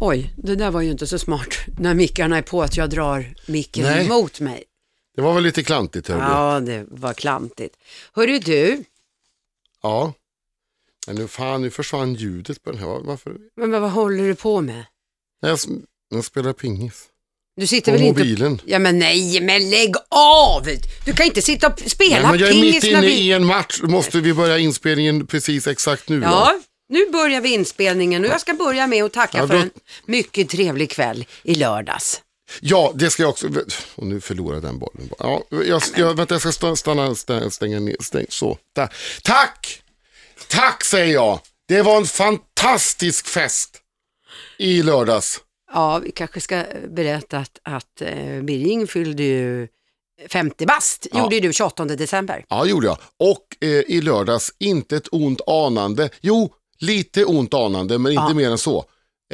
Oj, det där var ju inte så smart. När mickarna är på att jag drar micken Nej. mot mig. Det var väl lite klantigt hörde. Ja, det var klantigt. Hörru du, Ja. Men nu, fan, nu försvann ljudet på den här. Varför? men vad håller du på med? Jag, jag spelar pingis. Du sitter På väl inte... mobilen. Ja men nej, men lägg av! Du kan inte sitta och spela Nej, men jag är mitt inne vi... i en match. Måste vi börja inspelningen precis exakt nu? Ja, nu börjar vi inspelningen och jag ska börja med att tacka Ja, för då- en mycket trevlig kväll i lördags. Ja, det ska jag också. Och nu förlorar jag den bollen. Ja, jag, jag, vänta, jag ska sta- stanna, stanna stänga ner. Stäng, så, där. Tack! Tack säger jag. Det var en fantastisk fest i lördags. Ja, vi kanske ska berätta att, att eh, Birging fyllde ju 50 bast, Ja. gjorde ju du 28 december. Ja, gjorde jag. Och eh, i lördags, inte ett ont anande. Jo, lite ont anande, men inte Ja. mer än så.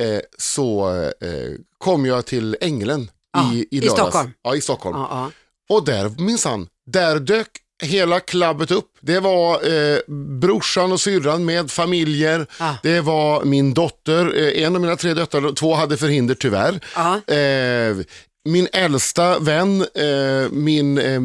Eh, så eh, kom jag till Ängeln Ja, i, i i. Stockholm. Ja, i Stockholm. Ja. Och där minsann, där dök hela klabbet upp. Det var eh, brorsan och syrran med familjer. Ja. Det var min dotter, eh, en av mina tre döttrar, två hade förhinder tyvärr. Ja. Eh, min äldsta vän, eh, min eh,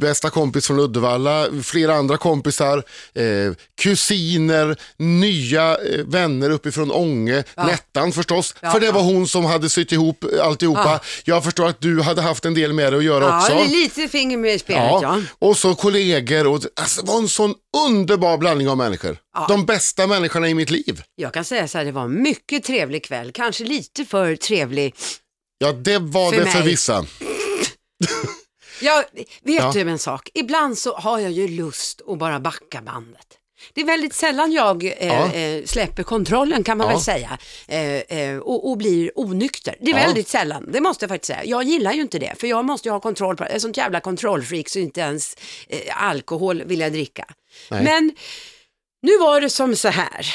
bästa kompis från Uddevalla, flera andra kompisar, eh, kusiner, nya eh, vänner uppifrån Ånge, Nettan förstås, Ja, för det ja. var hon som hade sytt ihop alltihopa. Ja. Jag förstår att du hade haft en del med det att göra ja, också. lite finger med i spelet ja. Ja, och så kollegor och alltså, det var en sån underbar blandning av människor. Ja. De bästa människorna i mitt liv. Jag kan säga så här, det var en mycket trevlig kväll, kanske lite för trevlig. Ja, det var För det för mig. vissa. Jag vet Ja. du en sak, ibland så har jag ju lust att bara backa bandet. Det är väldigt sällan jag eh, Ja. eh, släpper kontrollen kan man Ja. väl säga eh, eh, och, och blir onykter. Det är väldigt sällan, det måste jag faktiskt säga. Jag gillar ju inte det, för jag måste ju ha kontroll på det. Jag är sånt jävla kontrollfreak så inte ens eh, alkohol vill jag dricka. Nej. Men nu var det som så här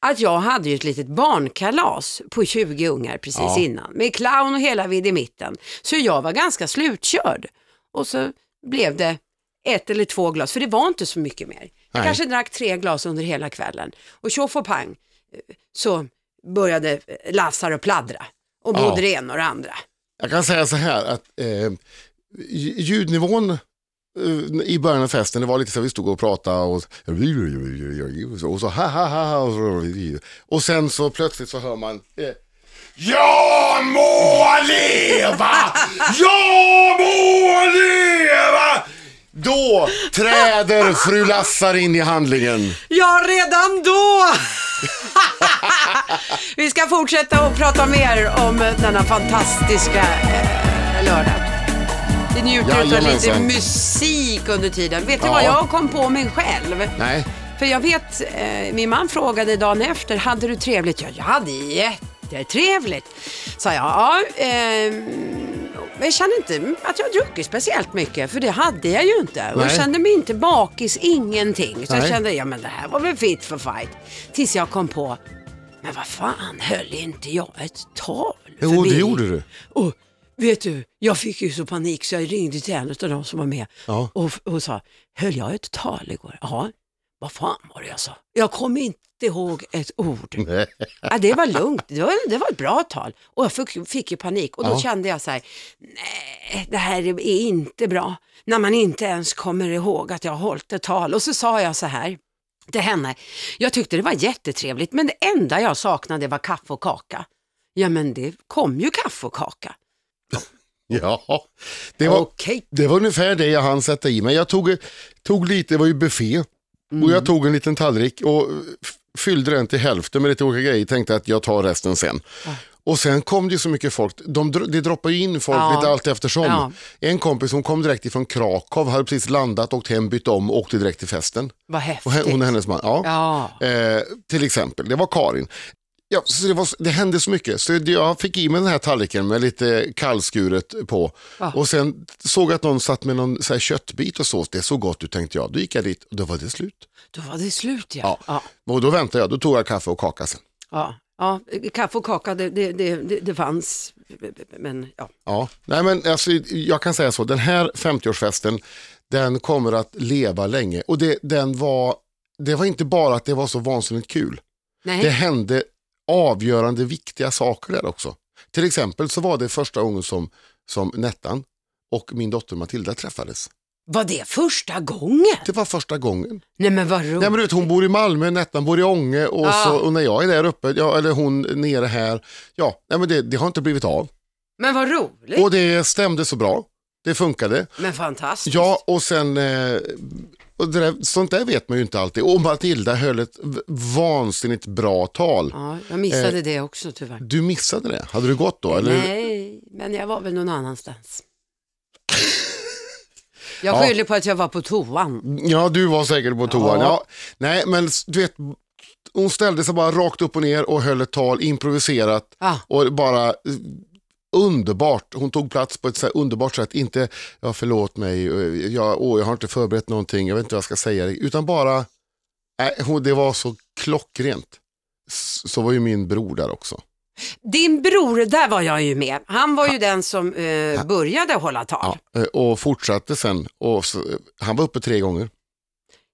att jag hade ju ett litet barnkalas på 20 ungar precis Ja. innan med clown och hela vid i mitten. Så jag var ganska slutkörd. Och så blev det ett eller två glas, för det var inte så mycket mer. Jag Nej. kanske drack tre glas under hela kvällen. Och tjoff och pang så började Lassar och pladdra. Och Ja. både det ena och det andra. Jag kan säga så här att eh, ljudnivån Eh, i början av festen, det var lite så att vi stod och pratade och, och så ha ha ha och, sen så plötsligt så hör man eh, Jag må leva! Jag må leva! Då träder fru Lassar in i handlingen. Ja, redan då! Vi ska fortsätta och prata mer om denna fantastiska eh, lördag. Vi njuter av lite Jajamensan. musik under tiden. Vet du Ja. vad jag kom på mig själv? Nej, För jag vet, eh, min man frågade dagen efter, hade du trevligt? Ja, jag hade jättetrevligt. Sa jag, ja. Eh, jag kände inte att jag druckit speciellt mycket, för det hade jag ju inte. Och jag Nej. kände mig inte bakis, ingenting. Så jag Nej. kände, ja men det här var väl fit för fight. Tills jag kom på, men vad fan, höll inte jag ett tal? jo det gjorde du. Och vet du, jag fick ju så panik så jag ringde till en av de som var med Ja. och, och sa, höll jag ett tal igår? Ja, vad fan var det jag sa? Jag kommer inte ihåg ett ord. Ja, det var lugnt, det var, det var ett bra tal. Och jag fick, fick ju panik och då Ja. kände jag så här, nej, det här är inte bra. När man inte ens kommer ihåg att jag har hållit ett tal. Och så sa jag så här till henne, jag tyckte det var jättetrevligt men det enda jag saknade var kaffe och kaka. Ja men det kom ju kaffe och kaka. Ja, det var, Okej. det var ungefär det jag hann sätta i mig. Jag tog, tog lite, det var ju buffé, och Mm. jag tog en liten tallrik och fyllde den till hälften med lite olika grejer. Tänkte att jag tar resten sen. Och sen kom det ju så mycket folk, de, det droppar ju in folk Ja. lite allt eftersom. Ja. En kompis hon kom direkt ifrån Krakow, hade precis landat, åkt hem, bytt om och åkte direkt till festen. Vad Och häftigt. he- hon och hennes man. Ja. Ja. Eh, till exempel, det var Karin. Ja, så det, var, det hände så mycket, så jag fick i mig den här tallriken med lite kallskuret på. Ja. Och sen såg jag att någon satt med någon så köttbit och sås. Det såg gott ut tänkte jag. Då gick jag dit och då var det slut. Då var det slut ja. Ja. Ja. Och då väntade jag, då tog jag kaffe och kaka sen. ja. ja. Kaffe och kaka det, det, det, det, det fanns. Men ja. Ja, nej men alltså, jag kan säga så, den här 50-årsfesten, den kommer att leva länge. Och det, den var, det var inte bara att det var så vansinnigt kul. Nej. Det hände avgörande viktiga saker där också. Till exempel så var det första gången som, som Nettan och min dotter Matilda träffades. Var det första gången? Det var första gången. Nej men vad roligt. Nej, men du vet, hon bor i Malmö, Nettan bor i Ånge och, Ja. så, och när jag är där uppe, ja, eller hon nere här, ja, nej, men det, det har inte blivit av. Men vad roligt. Och det stämde så bra. Det funkade. Men fantastiskt. Ja, och sen, eh, och det där, sånt där vet man ju inte alltid. Och Matilda höll ett v- vansinnigt bra tal. Ja, jag missade det också tyvärr. Du missade det, hade du gått då? Eller? Nej, men jag var väl någon annanstans. Jag Ja. skyller på att jag var på toan. Ja, du var säkert på toan. Ja. Ja. Nej, men s- du vet, hon ställde sig bara rakt upp och ner och höll ett tal improviserat. Ja. Och bara eh, underbart. Hon tog plats på ett så underbart sätt. Inte, ja förlåt mig, jag, åh, jag har inte förberett någonting, jag vet inte vad jag ska säga. Utan bara, hon, det var så klockrent. Så var ju min bror där också. Din bror, där var jag ju med. Han var ju den som eh, började hålla tal. Ja, eh, och fortsatte sen. Och så, han var uppe tre gånger.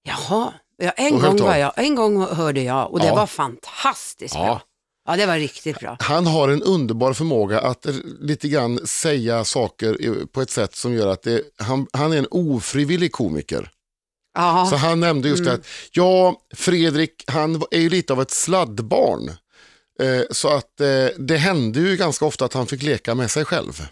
Jaha, ja, en, Och gång var jag, en gång hörde jag och det Ja. var fantastiskt bra. Ja, det var riktigt bra. Han har en underbar förmåga att lite grann säga saker på ett sätt som gör att det, han, han är en ofrivillig komiker. Ja, Så han nämnde just det att, ja, Fredrik, han är ju lite av ett sladdbarn. Eh, så att eh, det hände ju ganska ofta att han fick leka med sig själv.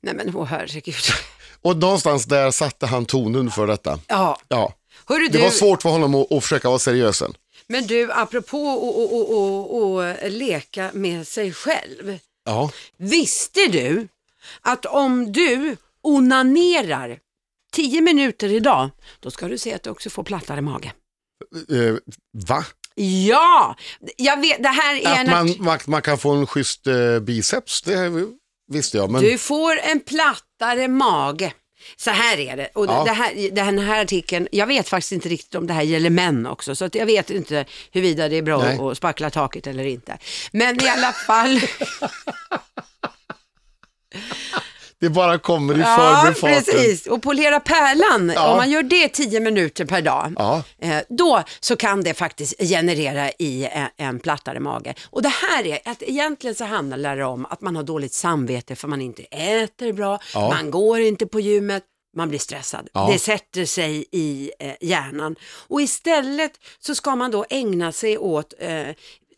nej men åh herregud. Och någonstans där satte han tonen för detta. Ja, Ja, hörru det du, var svårt för honom att, att försöka vara seriös sen. men du, apropå att leka med sig själv. Ja, Visste du att om du onanerar 10 minuter idag, då ska du se att du också får plattare mage. eh, va? Ja, jag vet, det här är Att en man, man, man kan få en schysst eh, biceps, det visste jag. Men... Du får en plattare mage. Så här är det. Och Ja. det här, den här artikeln, jag vet faktiskt inte riktigt om det här gäller män också, så att jag vet inte huruvida det är bra Nej. att spackla taket eller inte. Men i alla fall, Det bara kommer i ja precis, och polera pärlan, Ja. om man gör det 10 minuter per dag, Ja. eh, då så kan det faktiskt generera i en, en plattare mage. Och det här är, att egentligen så handlar det om att man har dåligt samvete för man inte äter bra, Ja. man går inte på gymmet, man blir stressad. Ja. Det sätter sig i eh, hjärnan. Och istället så ska man då ägna sig åt eh,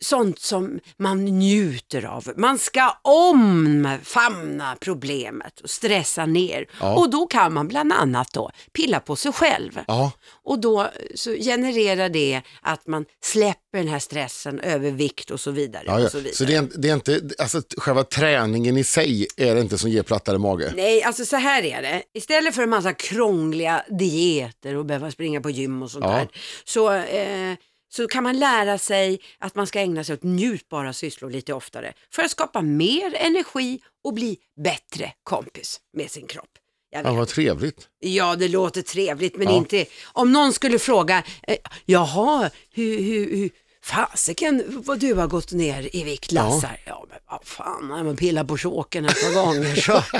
sånt som man njuter av. Man ska omfamna problemet och stressa ner. Ja. Och då kan man bland annat då pilla på sig själv. Ja, Och då så genererar det att man släpper den här stressen, övervikt och så vidare. ja. Och så vidare. Så det är, inte- det är inte, alltså själva träningen i sig är det inte som ger plattare mage. Nej, alltså så här är det. Istället för en massa krångliga dieter och behöva springa på gym och sånt där, så, eh, så kan man lära sig att man ska ägna sig åt njutbara sysslor lite oftare för att skapa mer energi och bli bättre kompis med sin kropp. Jag Ja, vad trevligt. Ja, det låter trevligt, men Ja. inte... Om någon skulle fråga, eh, jaha, hur, hur, hur fasiken vad du har gått ner i vikt, Lassar. Ja, men vad fan, när man pillar på choken ett par gånger så...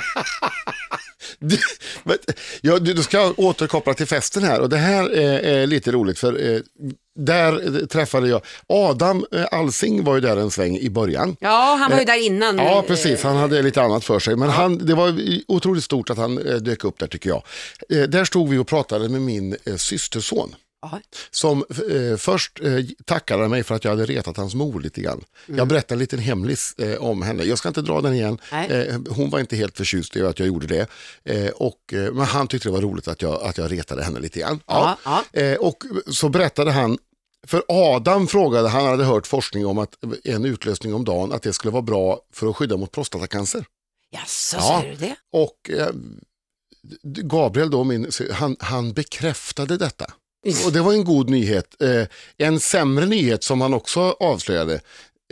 Du, men, ja, du, du ska återkoppla till festen här och det här är, är lite roligt för eh, där eh, träffade jag Adam eh, Alsing var ju där en sväng i början. Ja, han var ju där innan. Ja, eh, precis. Han hade lite annat för sig. Men han, det var otroligt stort att han eh, dök upp där tycker jag. Eh, där stod vi och pratade med min eh, systerson. Som eh, först eh, tackade mig för att jag hade retat hans mor lite grann. Jag berättade en liten hemlis eh, om henne. Jag ska inte dra den igen. Eh, hon var inte helt förtjust i att jag gjorde det. Eh, och, eh, men han tyckte det var roligt att jag, att jag retade henne lite grann. Ja. Eh, och så berättade han, för Adam frågade, han hade hört forskning om att en utlösning om dagen, att det skulle vara bra för att skydda mot prostatacancer. Jaså, Ja. säger du det? Och Gabriel då, min, han, han bekräftade detta. Och det var en god nyhet. Eh, en sämre nyhet som han också avslöjade,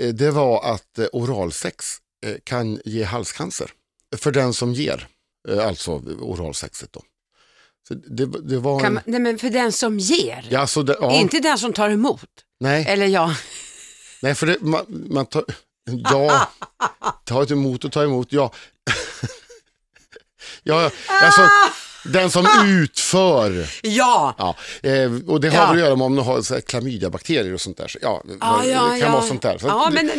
eh, det var att eh, oralsex kan ge halscancer. För den som ger, alltså oralsexet då. Det, det var en, man, nej, men för den som ger, ja, så det, ja, inte den som tar emot. nej, Eller ja, nej, för det, man, man tar, ja, ta emot och ta emot, ja. ja, alltså den som utför. ja. Ja, eh, och det har Ja. att göra med om de har så här klamydiabakterier och sånt där. Så, ja, Ja, det kan ja. vara sånt där. Så Ja, att- men,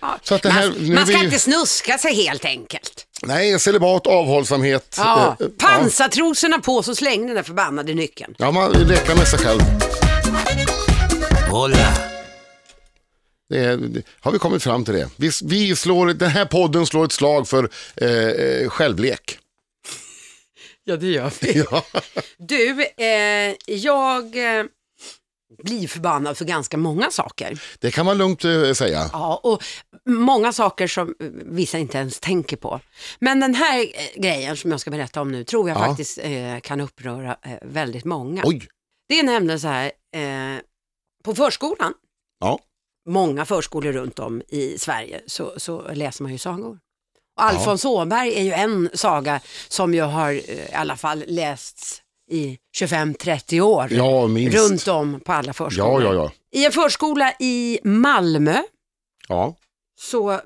Ja. Så att det här- man man ska vi- inte snuska sig helt enkelt. Nej, celibat, avhållsamhet. Ja. eh, eh, Pansartrosorna på så släng den där förbannade nyckeln. Ja, man räcker med sig själv. Hola. Det är, har vi kommit fram till det. Vi, vi slår, den här podden slår ett slag för eh, eh, självlek. Ja, det gör vi. Ja. Du, eh, jag eh, blir förbannad för ganska många saker. Det kan man lugnt eh, säga. Ja, och många saker som eh, vissa inte ens tänker på. Men den här eh, grejen som jag ska berätta om nu tror jag Ja. faktiskt eh, kan uppröra eh, väldigt många. Oj, Det är nämligen så här, eh, på förskolan, ja. många förskolor runt om i Sverige, så, så läser man ju sagor. Och Alfons Åberg är ju en saga som ju har eh, i alla fall lästs i 25-30 år. Ja, minst. Runt om på alla Ja, förskolor. ja, ja. I en förskola i Malmö ja. så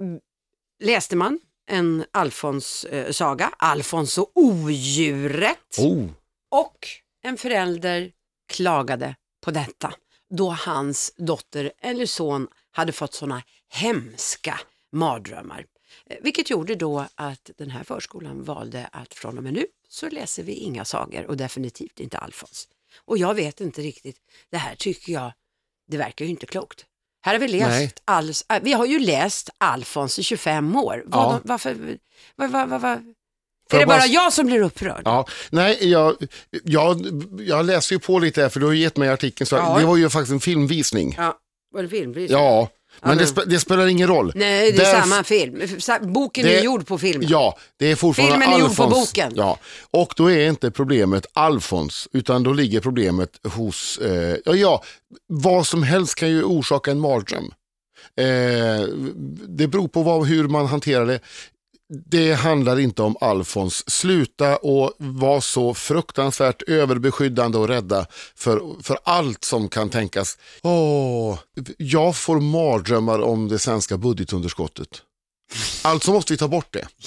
läste man en Alfons eh, saga, Alfons och odjuret. Oh. Och en förälder klagade på detta då hans dotter eller son hade fått sådana hemska mardrömmar. Eh, Vilket gjorde då att den här förskolan valde att från och med nu så läser vi inga sagor och definitivt inte Alfons. Och jag vet inte riktigt, det här tycker jag, det verkar ju inte klokt. Här har vi läst. Als, äh, vi har ju läst Alfons i 25 år. Vad, Ja. Varför, vad, vad, vad? Får Är det bara jag som blir upprörd? Ja, nej, jag, jag, jag läser ju på lite här för du har ju gett mig artikeln. Så Ja. Det var ju faktiskt en filmvisning. Ja, var det filmpris? Ja, men det, spe, det spelar ingen roll. Nej, det är Därf- samma film. Boken Det- är gjord på film. Ja, det är fortfarande Filmen är gjord på Alfons. boken. Ja, och då är inte problemet Alfons, utan då ligger problemet hos, eh, ja, ja, vad som helst kan ju orsaka en mardröm. Eh, det beror på vad, hur man hanterar det. Det handlar inte om Alfons. Sluta och vara så fruktansvärt överbeskyddande och rädda för, för allt som kan tänkas. Åh, jag får mardrömmar om det svenska budgetunderskottet. Alltså måste vi ta bort det.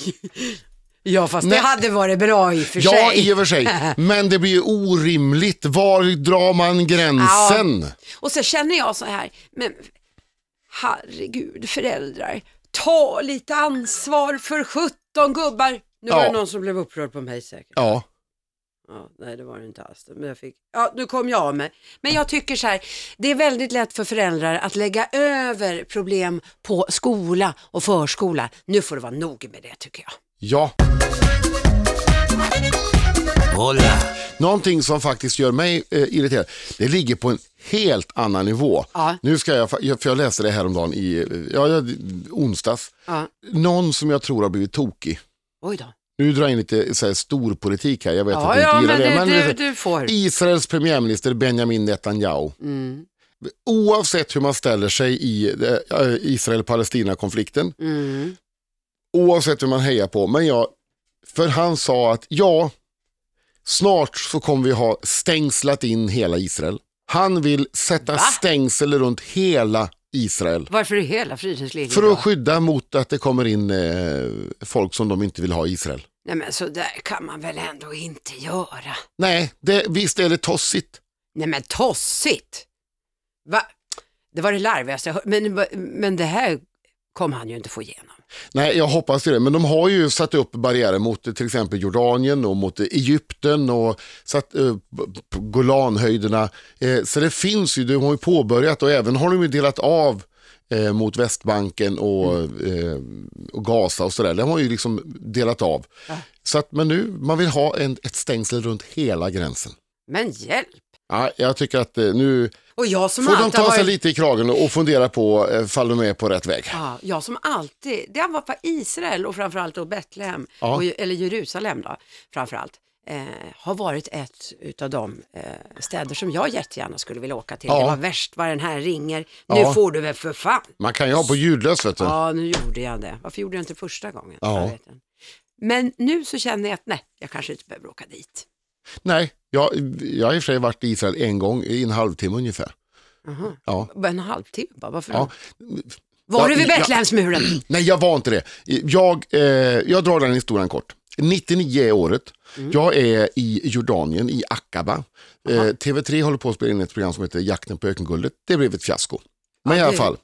Ja, fast Nej. det hade varit bra i och för Ja, sig. i och för sig. Men det blir orimligt. Var drar man gränsen? Och så känner jag så här, men herregud föräldrar, ta lite ansvar för 17 gubbar. Nu var Ja. det någon som blev upprörd på mig säkert. Ja, Ja, nej, det var det inte alls. Men jag fick... ja, nu kom jag av mig. Men jag tycker så här, det är väldigt lätt för föräldrar att lägga över problem på skola och förskola. Nu får det vara nog med det tycker jag. ja. Hola. Någonting som faktiskt gör mig eh, irriterad, det ligger på en helt annan nivå. Ja. Nu ska jag, för jag läste det häromdagen i eh, ja, onsdags. Ja. Någon som jag tror har blivit tokig. Oj då. Nu drar jag in lite så här, stor politik här, jag vet att Ja, du inte ja, gillar men det. du, Men du, du får. Israels premiärminister Benjamin Netanyahu. Mm. Oavsett hur man ställer sig i eh, Israel-Palestina-konflikten, Mm. oavsett hur man hejar på, men jag, för han sa att ja, snart så kommer vi ha stängslat in hela Israel. Han vill sätta Va? stängsel runt hela Israel. Varför i hela fridens För att skydda mot att det kommer in eh, folk som de inte vill ha i Israel. Nej men så där kan man väl ändå inte göra. Nej, det, visst är det tossigt. Nej men tossigt. Va? Det var det larvigaste jag hört. Men, men det här kommer han ju inte få igenom. Nej, jag hoppas det. Men de har ju satt upp barriärer mot till exempel Jordanien och mot Egypten och satt eh, Golanhöjderna. Eh, så det finns ju, de har ju påbörjat och även har de ju delat av eh, mot Västbanken och, eh, och Gaza och sådär. De har ju liksom delat av. Ja. Så att, men nu, man vill ha en, ett stängsel runt hela gränsen. Men hjälp. Ja, jag tycker att eh, nu Och jag som får de ta sig varit... lite i kragen och fundera på eh, fall de är på rätt väg. Ja, jag som alltid, det var på Israel och framförallt då Betlehem, Ja. och, eller Jerusalem då, framförallt, eh, har varit ett utav de eh, städer som jag jättegärna skulle vilja åka till. Ja. Det var värst vad den här ringer. Nu Ja. får du väl för fan. Man kan ju ha på ljudlös vet du. Ja, nu gjorde jag det. Varför gjorde jag inte första gången? Ja. Men nu så känner jag att nej, jag kanske inte behöver åka dit. Nej, jag, jag har i och för sig varit i Israel en gång i en halvtimme ungefär. Aha. Ja. En halvtimme bara, varför Ja. då? Var Ja, du vid. Betlehemsmuren? Nej, jag var inte det. Jag, eh, jag drar den historien kort. 99 är året. Mm. Jag är i Jordanien, i Aqaba. Eh, TV3 håller på att spela in ett program som heter Jakten på ökenguldet. Det blev ett fiasko. Men i alla fall.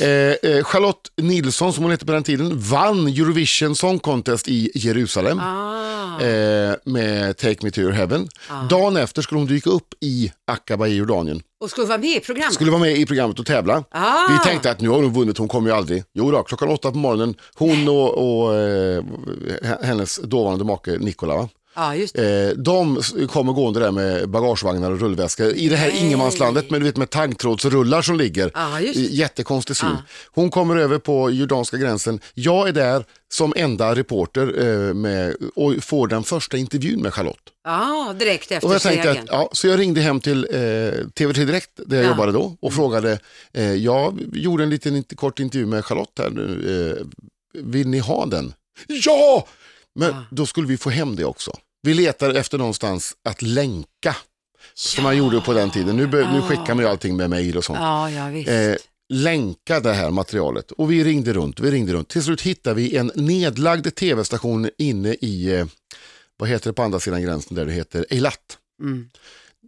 Eh, eh, Charlotte Nilsson, som hon hette på den tiden, vann Eurovision Song Contest i Jerusalem. Ah. Eh, med Take Me To Your Heaven. Dagen efter skulle hon dyka upp i Akaba i Jordanien. Och skulle vara med i programmet? Skulle vara med i programmet och tävla. Ah. Vi tänkte att nu har hon vunnit, hon kommer ju aldrig. Jo då, klockan åtta på morgonen, hon och, och eh, hennes dåvarande make Nikola, va? Ja, just. Eh, de kommer gående där med bagagevagnar och rullväskor i det här Nej. ingenmanslandet du vet, med taggtrådsrullar som ligger. Det. Jättekonstig syn. Hon kommer över på jordanska gränsen. Jag är där som enda reporter eh, med, och får den första intervjun med Charlotte. Ja, direkt efter Och jag tänkte att, ja, så jag ringde hem till eh, TV3 Direkt där jag Ja. jobbade då och frågade, eh, jag gjorde en liten kort intervju med Charlotte här nu, eh, vill ni ha den? Ja! Men Ja. då skulle vi få hem det också. Vi letar efter någonstans att länka, som man gjorde på den tiden. Nu, nu skickar man ju allting med mejl och sånt. Ja, ja visst. Eh, länka det här materialet. Och vi ringde runt, vi ringde runt. Till slut hittade vi en nedlagd tv-station inne i, eh, vad heter det på andra sidan gränsen där det heter Eilat. Mm.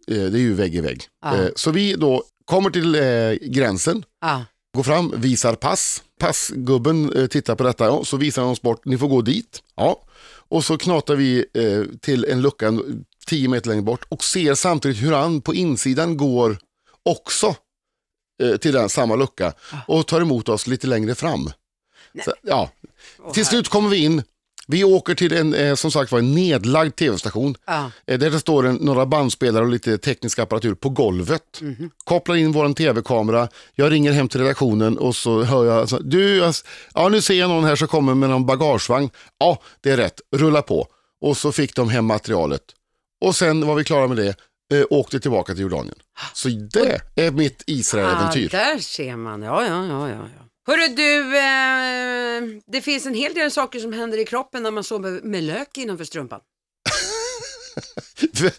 Eh, det är ju vägg i vägg. Ja. Eh, så vi då kommer till eh, gränsen, Ja. går fram, visar pass. Passgubben eh, tittar på detta, ja, så visar han oss bort, ni får gå dit. Ja. Och så knatar vi eh, till en lucka en- 10 meter längre bort och ser samtidigt hur han på insidan går också eh, till den samma lucka och tar emot oss lite längre fram. Så, ja. Till slut kommer vi in, vi åker till en, eh, som sagt var, en nedlagd tv-station. Ja. Eh, Där det står en, några bandspelare och lite teknisk apparatur på golvet. Mhm. Kopplar in vår tv-kamera, jag ringer hem till redaktionen och så hör jag, så, du, ja nu ser jag någon här som kommer med någon bagagevagn. Ja, det är rätt, rulla på. Och så fick de hem materialet. Och sen var vi klara med det, eh, åkte tillbaka till Jordanien. Så det är mitt Israel-äventyr. Ja, där ser man. Ja, ja, ja, ja. Hörru du, eh, det finns en hel del saker som händer i kroppen när man sover med lök innanför strumpan.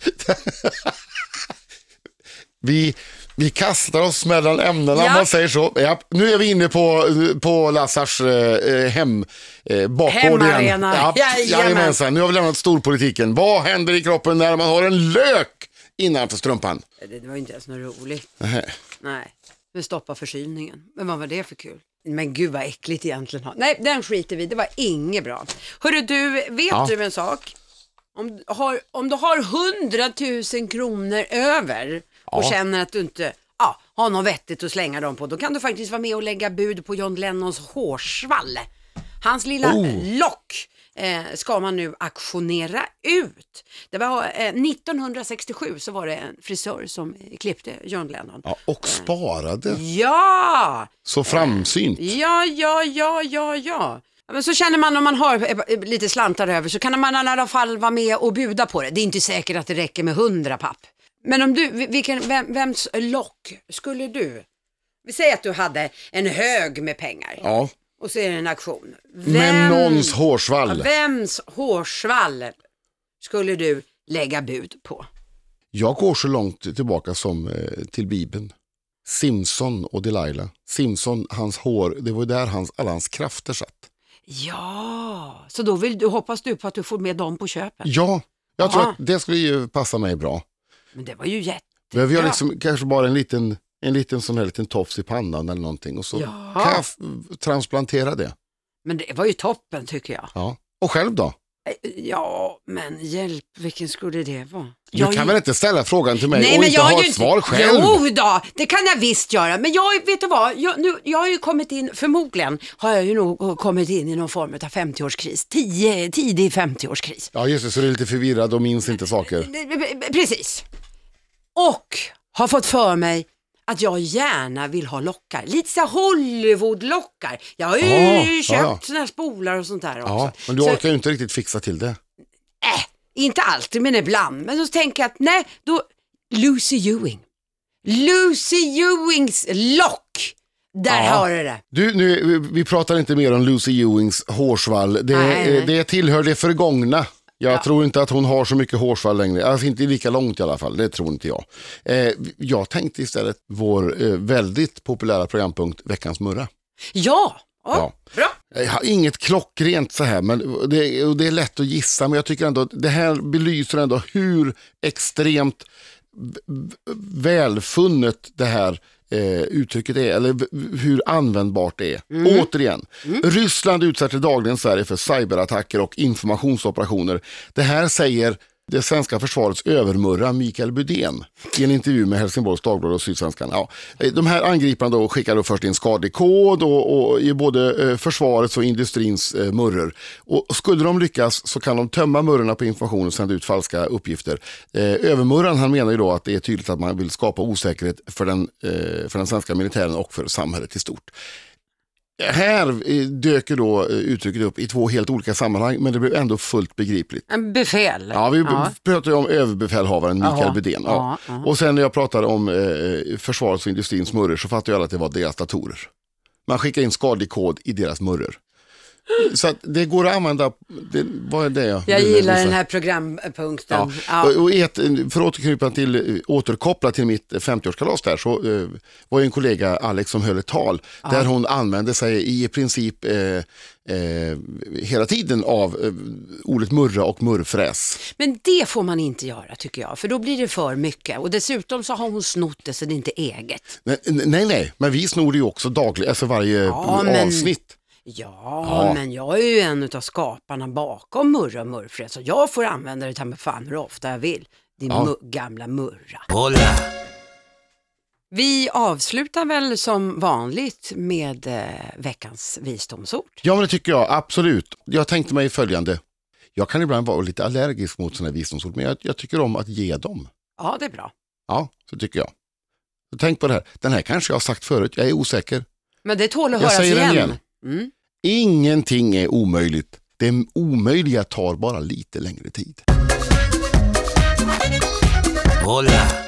vi, vi kastar oss mellan ämnena Ja. man säger så. Ja, nu är vi inne på, på Lassars eh, hem, eh, bakgård igen. Ja, jajamensan, nu har vi lämnat storpolitiken. Vad händer i kroppen när man har en lök innanför strumpan? Det, var inte ens något roligt. Nähä. Nej, det stoppar förkylningen. Men vad var det för kul? Men gud vad äckligt egentligen. Nej, den skiter vi Det var inget bra. Hörru du, vet Ja. du en sak? Om, du har, om du har 100 000 kronor över och Ja. känner att du inte ja, har något vettigt att slänga dem på, då kan du faktiskt vara med och lägga bud på John Lennons hårsvall. Hans lilla Oh. lock eh, ska man nu auktionera ut. Det var eh, 1967 så var det en frisör som eh, klippte John Lennon. Ja, och sparade. Ja, Så framsynt. ja, ja, ja, ja, ja. Men så känner man om man har eh, lite slantar över så kan man i alla fall vara med och buda på det. Det är inte säkert att det räcker med hundra papp. Men om du, vilken, vem, vems lock skulle du? Vi säger att du hade en hög med pengar Ja, och så är det en auktion. med någons hårsvall. Vems hårsvall skulle du lägga bud på? Jag går så långt tillbaka som eh, till Bibeln. Simson och Delilah. Simson, hans hår, det var ju där hans, alla hans krafter satt. Ja, så då vill du, hoppas du på att du får med dem på köpet. Ja, jag tror Ja. att det skulle ju passa mig bra. Men det var ju jätte... Behöver jag Ja. liksom kanske bara en liten, en liten sån här liten tofs i pannan eller någonting och så Ja. kan jag f- transplantera det. Men det var ju toppen tycker jag. Ja. Och själv då? Eh, Ja, men hjälp, vilken skulle det vara? Du kan väl inte ställa frågan till mig och inte jag ha är ett ju svar själv? Jo då, det kan jag visst göra. Men jag, vet du vad, jag, nu, jag har ju kommit in, förmodligen har jag ju nog kommit in i någon form av 50-årskris. Tio, tidig 50-årskris. Ja just det, så du är lite förvirrad och minns inte saker. Precis. Och har fått för mig att jag gärna vill ha lockar. Lite så Hollywood-lockar. Jag har ju Ja, köpt ja, såna här spolar och sånt där också. Ja, men du Så- orkar ju inte riktigt fixa till det. Äh, inte alltid, men ibland. Men då tänker jag att nej, då Lucy Ewing. Lucy Ewings lock. Där Ja. har du det. Du, nu, vi pratar inte mer om Lucy Ewings hårsvall. Det, Nej, nej. det tillhör det förgångna. Jag Ja. tror inte att hon har så mycket hårsvall längre. Alltså inte lika långt i alla fall, det tror inte jag. Eh, jag tänkte istället vår eh, väldigt populära programpunkt Veckans Murra. Ja, ja. Ja. bra. Jag har inget klockrent så här, men det, det är lätt att gissa. Men jag tycker ändå att det här belyser ändå hur extremt välfunnet det här eh, uttrycket är, eller hur användbart det är. Återigen, Ryssland utsätter dagligen Sverige för cyberattacker och informationsoperationer. Det här säger det svenska försvarets övermurra Mikael Budén i en intervju med Helsingborgs Dagblad och Sydsvenskan. Ja, eh, de här angriparna då skickar då först in skadlig kod och, och i både eh, försvarets och industrins eh, murror. Och skulle de lyckas så kan de tömma murrorna på information och sända ut falska uppgifter. Eh, övermurran han menar ju då att det är tydligt att man vill skapa osäkerhet för den, eh, för den svenska militären och för samhället i stort. Här eh, dök då eh, uttrycket upp i två helt olika sammanhang men det blev ändå fullt begripligt. En befäl. Ja, vi pratade ju om överbefälhavaren Mikael. Bydén. Ja. Ja, ja. Och sen när jag pratade om eh, försvarets och industrins murror så fattade jag alla att det var deras datorer. Man skickar in skadlig kod i deras murror. Så det går att använda, det, vad är det jag gillar den här programpunkten. Ja. Ja. Och, ett, för att återknyta till, eh, återkoppla till mitt 50-årskalas där så eh, var ju en kollega Alex som höll ett tal där hon använde sig i princip eh, eh, hela tiden av eh, ordet murra och murrfräs. Men det får man inte göra tycker jag, för då blir det för mycket. Och dessutom så har hon snott det så det är inte eget. Nej, nej, nej, men vi snor ju också dagligen, alltså varje Ja, avsnitt. Ja, Ja. men jag är ju en av skaparna bakom Murra och Murrfred, så jag får använda det ta mig fan hur ofta jag vill. Din Ja. mu- gamla Murra. Vi avslutar väl som vanligt med eh, veckans visdomsord. Ja, men det tycker jag absolut. Jag tänkte mig följande. Jag kan ibland vara lite allergisk mot sådana här visdomsord, men jag, jag tycker om att ge dem. Ja, det är bra. Ja, så tycker jag. Så tänk på det här. Den här kanske jag har sagt förut, jag är osäker. Men det tål att Jag höras säger den igen. igen. Mm. Ingenting är omöjligt. Det omöjliga tar bara lite längre tid. Hola.